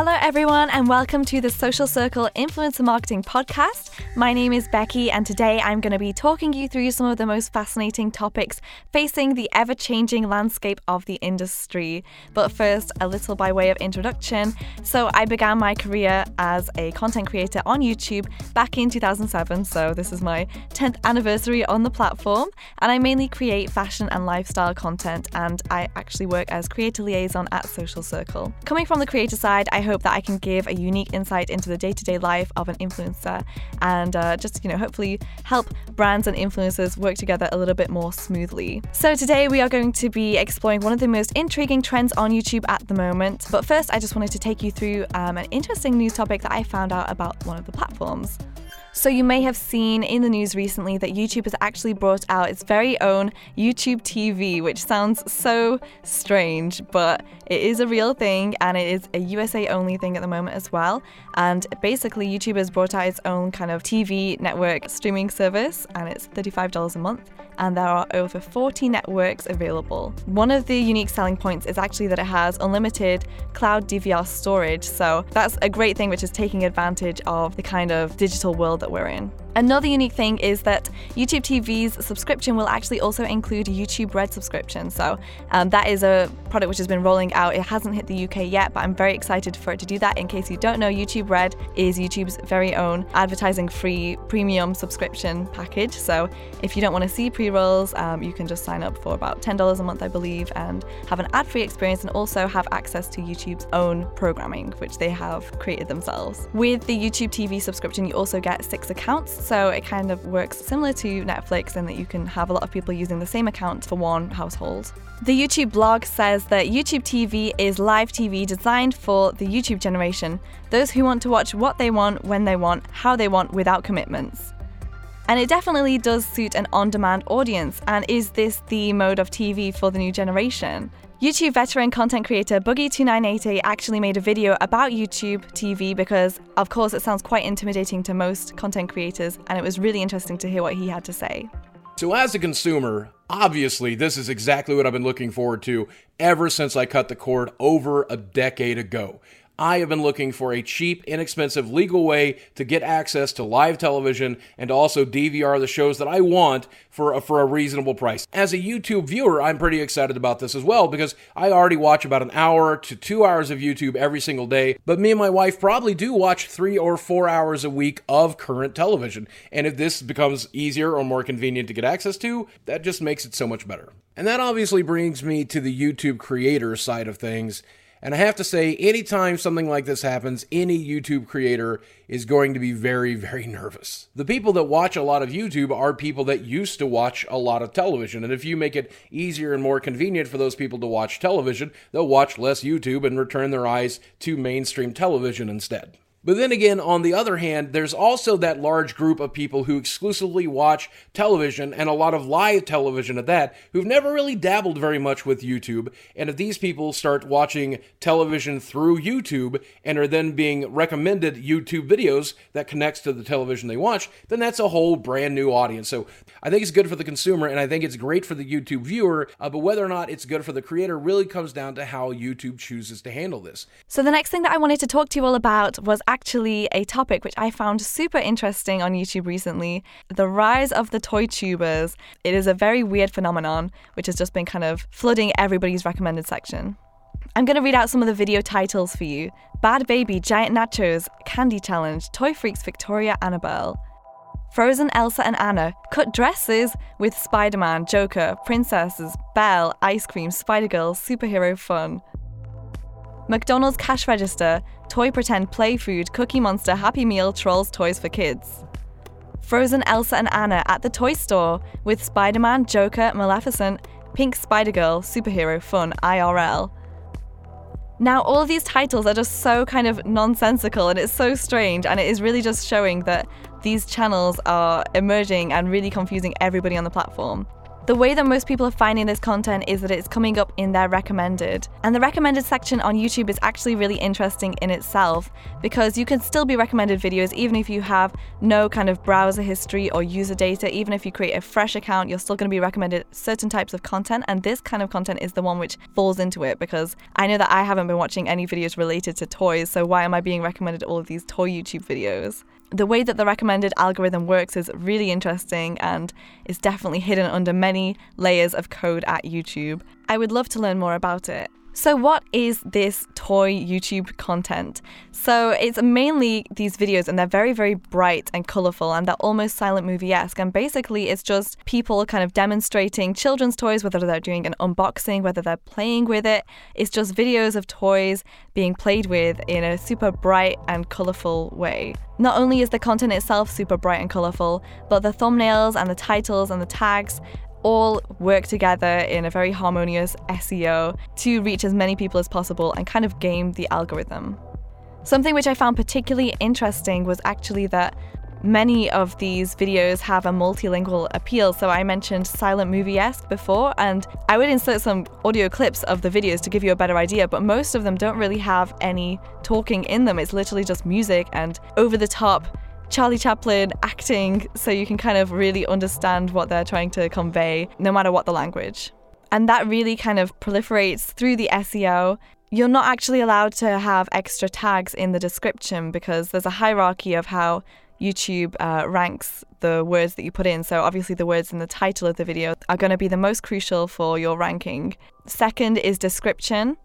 Hello, everyone, and welcome to the Social Circle Influencer Marketing Podcast. My name is Beckii, and today I'm going to be talking you through some of the most fascinating topics facing the ever changing landscape of the industry. But first, a little by way of introduction. So, I began my career as a content creator on YouTube back in 2007, so this is my 10th anniversary on the platform, and I mainly create fashion and lifestyle content, and I actually work as creator liaison at Social Circle. Coming from the creator side, I hope that I can give a unique insight into the day to day life of an influencer and uh, just, you know, hopefully help brands and influencers work together a little bit more smoothly. So, today we are going to be exploring one of the most intriguing trends on YouTube at the moment. But first, I just wanted to take you through um, an interesting news topic that I found out about one of the platforms. So, you may have seen in the news recently that YouTube has actually brought out its very own YouTube TV, which sounds so strange, but it is a real thing and it is a USA only thing at the moment as well. And basically, YouTube has brought out its own kind of TV network streaming service, and it's $35 a month and there are over 40 networks available. One of the unique selling points is actually that it has unlimited cloud DVR storage, so that's a great thing which is taking advantage of the kind of digital world that we're in. Another unique thing is that YouTube TV's subscription will actually also include YouTube Red subscription. So um, that is a product which has been rolling out. It hasn't hit the UK yet, but I'm very excited for it to do that. In case you don't know, YouTube Red is YouTube's very own advertising free premium subscription package. So if you don't want to see pre rolls, um, you can just sign up for about $10 a month, I believe, and have an ad free experience and also have access to YouTube's own programming, which they have created themselves. With the YouTube TV subscription, you also get six accounts. So it kind of works similar to Netflix in that you can have a lot of people using the same account for one household. The YouTube blog says that YouTube TV is live TV designed for the YouTube generation, those who want to watch what they want, when they want, how they want, without commitments. And it definitely does suit an on demand audience. And is this the mode of TV for the new generation? YouTube veteran content creator Boogie2980 actually made a video about YouTube TV because, of course, it sounds quite intimidating to most content creators, and it was really interesting to hear what he had to say. So, as a consumer, obviously, this is exactly what I've been looking forward to ever since I cut the cord over a decade ago. I have been looking for a cheap, inexpensive, legal way to get access to live television and also DVR the shows that I want for a, for a reasonable price. As a YouTube viewer, I'm pretty excited about this as well because I already watch about an hour to two hours of YouTube every single day. But me and my wife probably do watch three or four hours a week of current television. And if this becomes easier or more convenient to get access to, that just makes it so much better. And that obviously brings me to the YouTube creator side of things. And I have to say, anytime something like this happens, any YouTube creator is going to be very, very nervous. The people that watch a lot of YouTube are people that used to watch a lot of television. And if you make it easier and more convenient for those people to watch television, they'll watch less YouTube and return their eyes to mainstream television instead. But then again, on the other hand, there's also that large group of people who exclusively watch television and a lot of live television at that, who've never really dabbled very much with YouTube. And if these people start watching television through YouTube and are then being recommended YouTube videos that connects to the television they watch, then that's a whole brand new audience. So I think it's good for the consumer and I think it's great for the YouTube viewer, uh, but whether or not it's good for the creator really comes down to how YouTube chooses to handle this. So the next thing that I wanted to talk to you all about was actually a topic which I found super interesting on YouTube recently the rise of the toy tubers. It is a very weird phenomenon which has just been kind of flooding everybody's recommended section. I'm going to read out some of the video titles for you Bad Baby, Giant Nachos, Candy Challenge, Toy Freaks Victoria Annabelle. Frozen Elsa and Anna cut dresses with Spider Man, Joker, princesses, Belle, ice cream, Spider Girl, superhero fun. McDonald's cash register, toy pretend play food, Cookie Monster, Happy Meal, Trolls toys for kids. Frozen Elsa and Anna at the toy store with Spider Man, Joker, Maleficent, Pink Spider Girl, superhero fun, IRL. Now, all of these titles are just so kind of nonsensical and it's so strange, and it is really just showing that these channels are emerging and really confusing everybody on the platform. The way that most people are finding this content is that it's coming up in their recommended. And the recommended section on YouTube is actually really interesting in itself because you can still be recommended videos even if you have no kind of browser history or user data. Even if you create a fresh account, you're still going to be recommended certain types of content. And this kind of content is the one which falls into it because I know that I haven't been watching any videos related to toys. So why am I being recommended all of these toy YouTube videos? The way that the recommended algorithm works is really interesting and is definitely hidden under many layers of code at YouTube. I would love to learn more about it. So, what is this toy YouTube content? So, it's mainly these videos, and they're very, very bright and colorful, and they're almost silent movie esque. And basically, it's just people kind of demonstrating children's toys, whether they're doing an unboxing, whether they're playing with it. It's just videos of toys being played with in a super bright and colorful way. Not only is the content itself super bright and colorful, but the thumbnails and the titles and the tags all work together in a very harmonious SEO to reach as many people as possible and kind of game the algorithm. Something which I found particularly interesting was actually that many of these videos have a multilingual appeal. So I mentioned silent movie esque before, and I would insert some audio clips of the videos to give you a better idea, but most of them don't really have any talking in them. It's literally just music and over the top Charlie Chaplin acting so you can kind of really understand what they're trying to convey, no matter what the language. And that really kind of proliferates through the SEO. You're not actually allowed to have extra tags in the description because there's a hierarchy of how YouTube uh, ranks the words that you put in. So, obviously, the words in the title of the video are going to be the most crucial for your ranking. Second is description.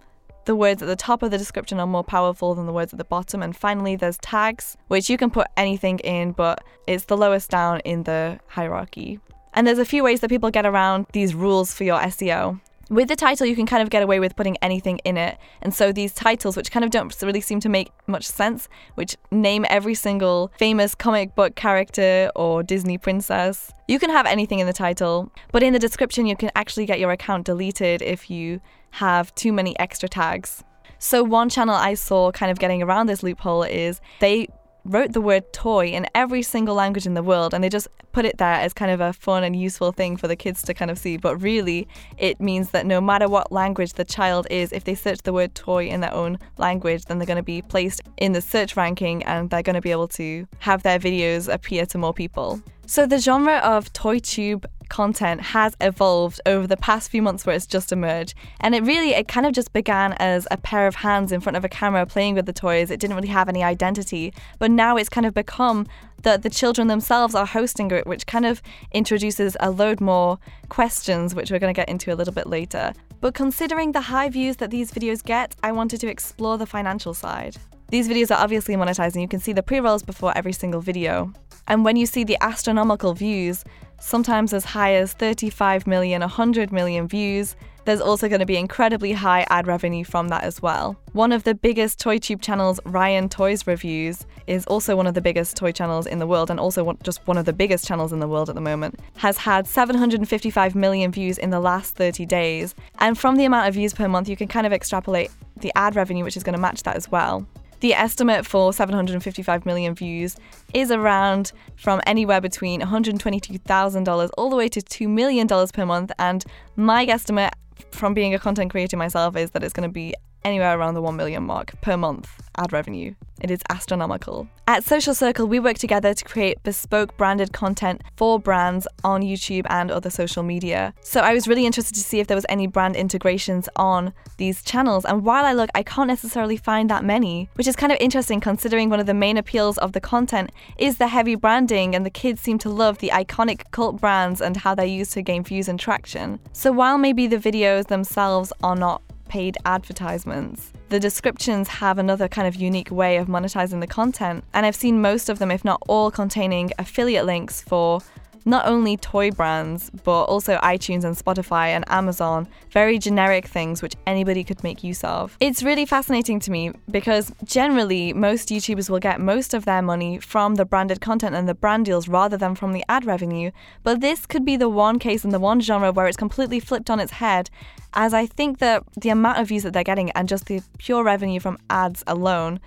The words at the top of the description are more powerful than the words at the bottom. And finally, there's tags, which you can put anything in, but it's the lowest down in the hierarchy. And there's a few ways that people get around these rules for your SEO. With the title, you can kind of get away with putting anything in it. And so these titles, which kind of don't really seem to make much sense, which name every single famous comic book character or Disney princess, you can have anything in the title. But in the description, you can actually get your account deleted if you have too many extra tags. So, one channel I saw kind of getting around this loophole is they wrote the word toy in every single language in the world and they just put it there as kind of a fun and useful thing for the kids to kind of see. But really, it means that no matter what language the child is, if they search the word toy in their own language, then they're going to be placed in the search ranking and they're going to be able to have their videos appear to more people. So, the genre of toy tube content has evolved over the past few months where it's just emerged. And it really, it kind of just began as a pair of hands in front of a camera playing with the toys. It didn't really have any identity. But now it's kind of become that the children themselves are hosting it, which kind of introduces a load more questions, which we're going to get into a little bit later. But considering the high views that these videos get, I wanted to explore the financial side. These videos are obviously monetized and you can see the pre rolls before every single video. And when you see the astronomical views, sometimes as high as 35 million, 100 million views. There's also going to be incredibly high ad revenue from that as well. One of the biggest toy tube channels, Ryan Toys Reviews, is also one of the biggest toy channels in the world and also just one of the biggest channels in the world at the moment, has had 755 million views in the last 30 days. And from the amount of views per month, you can kind of extrapolate the ad revenue, which is going to match that as well. The estimate for 755 million views is around from anywhere between $122,000 all the way to $2 million per month. And my guesstimate from being a content creator myself is that it's going to be anywhere around the 1 million mark per month ad revenue. It is astronomical. At Social Circle, we work together to create bespoke branded content for brands on YouTube and other social media. So I was really interested to see if there was any brand integrations on these channels. And while I look, I can't necessarily find that many, which is kind of interesting considering one of the main appeals of the content is the heavy branding, and the kids seem to love the iconic cult brands and how they're used to gain views and traction. So while maybe the videos themselves are not paid advertisements. The descriptions have another kind of unique way of monetizing the content, and I've seen most of them, if not all, containing affiliate links for not only toy brands, but also iTunes and Spotify and Amazon, very generic things which anybody could make use of. It's really fascinating to me because generally most YouTubers will get most of their money from the branded content and the brand deals rather than from the ad revenue. But this could be the one case in the one genre where it's completely flipped on its head, as I think that the amount of views that they're getting and just the pure revenue from ads alone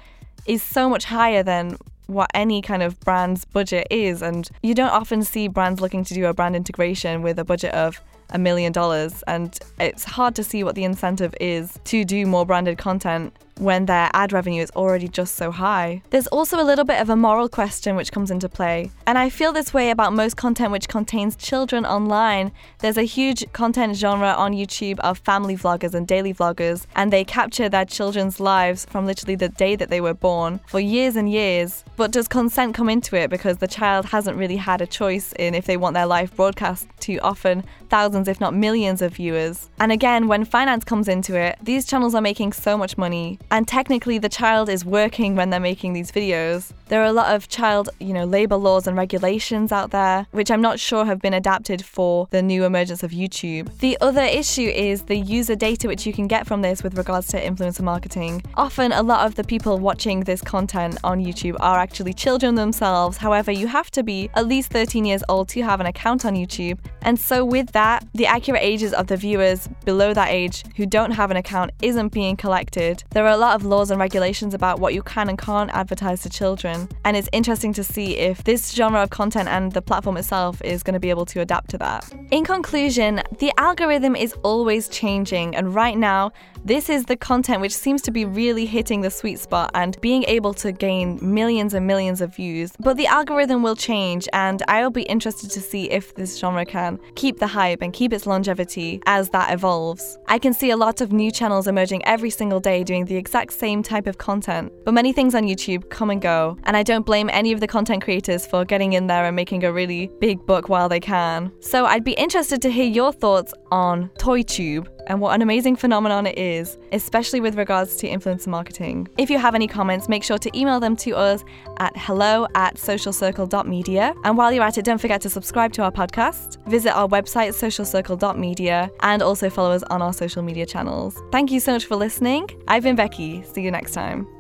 is so much higher than what any kind of brand's budget is. And you don't often see brands looking to do a brand integration with a budget of a million dollars. And it's hard to see what the incentive is to do more branded content when their ad revenue is already just so high. There's also a little bit of a moral question which comes into play. And I feel this way about most content which contains children online. There's a huge content genre on YouTube of family vloggers and daily vloggers, and they capture their children's lives from literally the day that they were born for years and years. But does consent come into it because the child hasn't really had a choice in if they want their life broadcast to often thousands, if not millions, of viewers? And again, when finance comes into it, these channels are making so much money and technically the child is working when they're making these videos. There are a lot of child, you know, labor laws and regulations out there, which I'm not sure have been adapted for the new emergence of YouTube. The other issue is the user data which you can get from this with regards to influencer marketing. Often, a lot of the people watching this content on YouTube are actually children themselves. However, you have to be at least 13 years old to have an account on YouTube. And so, with that, the accurate ages of the viewers below that age who don't have an account isn't being collected. There are a lot of laws and regulations about what you can and can't advertise to children. And it's interesting to see if this genre of content and the platform itself is going to be able to adapt to that. In conclusion, the algorithm is always changing, and right now, this is the content which seems to be really hitting the sweet spot and being able to gain millions and millions of views. But the algorithm will change, and I'll be interested to see if this genre can keep the hype and keep its longevity as that evolves. I can see a lot of new channels emerging every single day doing the exact same type of content, but many things on YouTube come and go, and I don't blame any of the content creators for getting in there and making a really big book while they can. So I'd be interested to hear your thoughts on ToyTube and what an amazing phenomenon it is, especially with regards to influencer marketing. If you have any comments, make sure to email them to us at hello at socialcircle.media. And while you're at it, don't forget to subscribe to our podcast, visit our website, socialcircle.media, and also follow us on our social media channels. Thank you so much for listening. I've been Beckii. See you next time.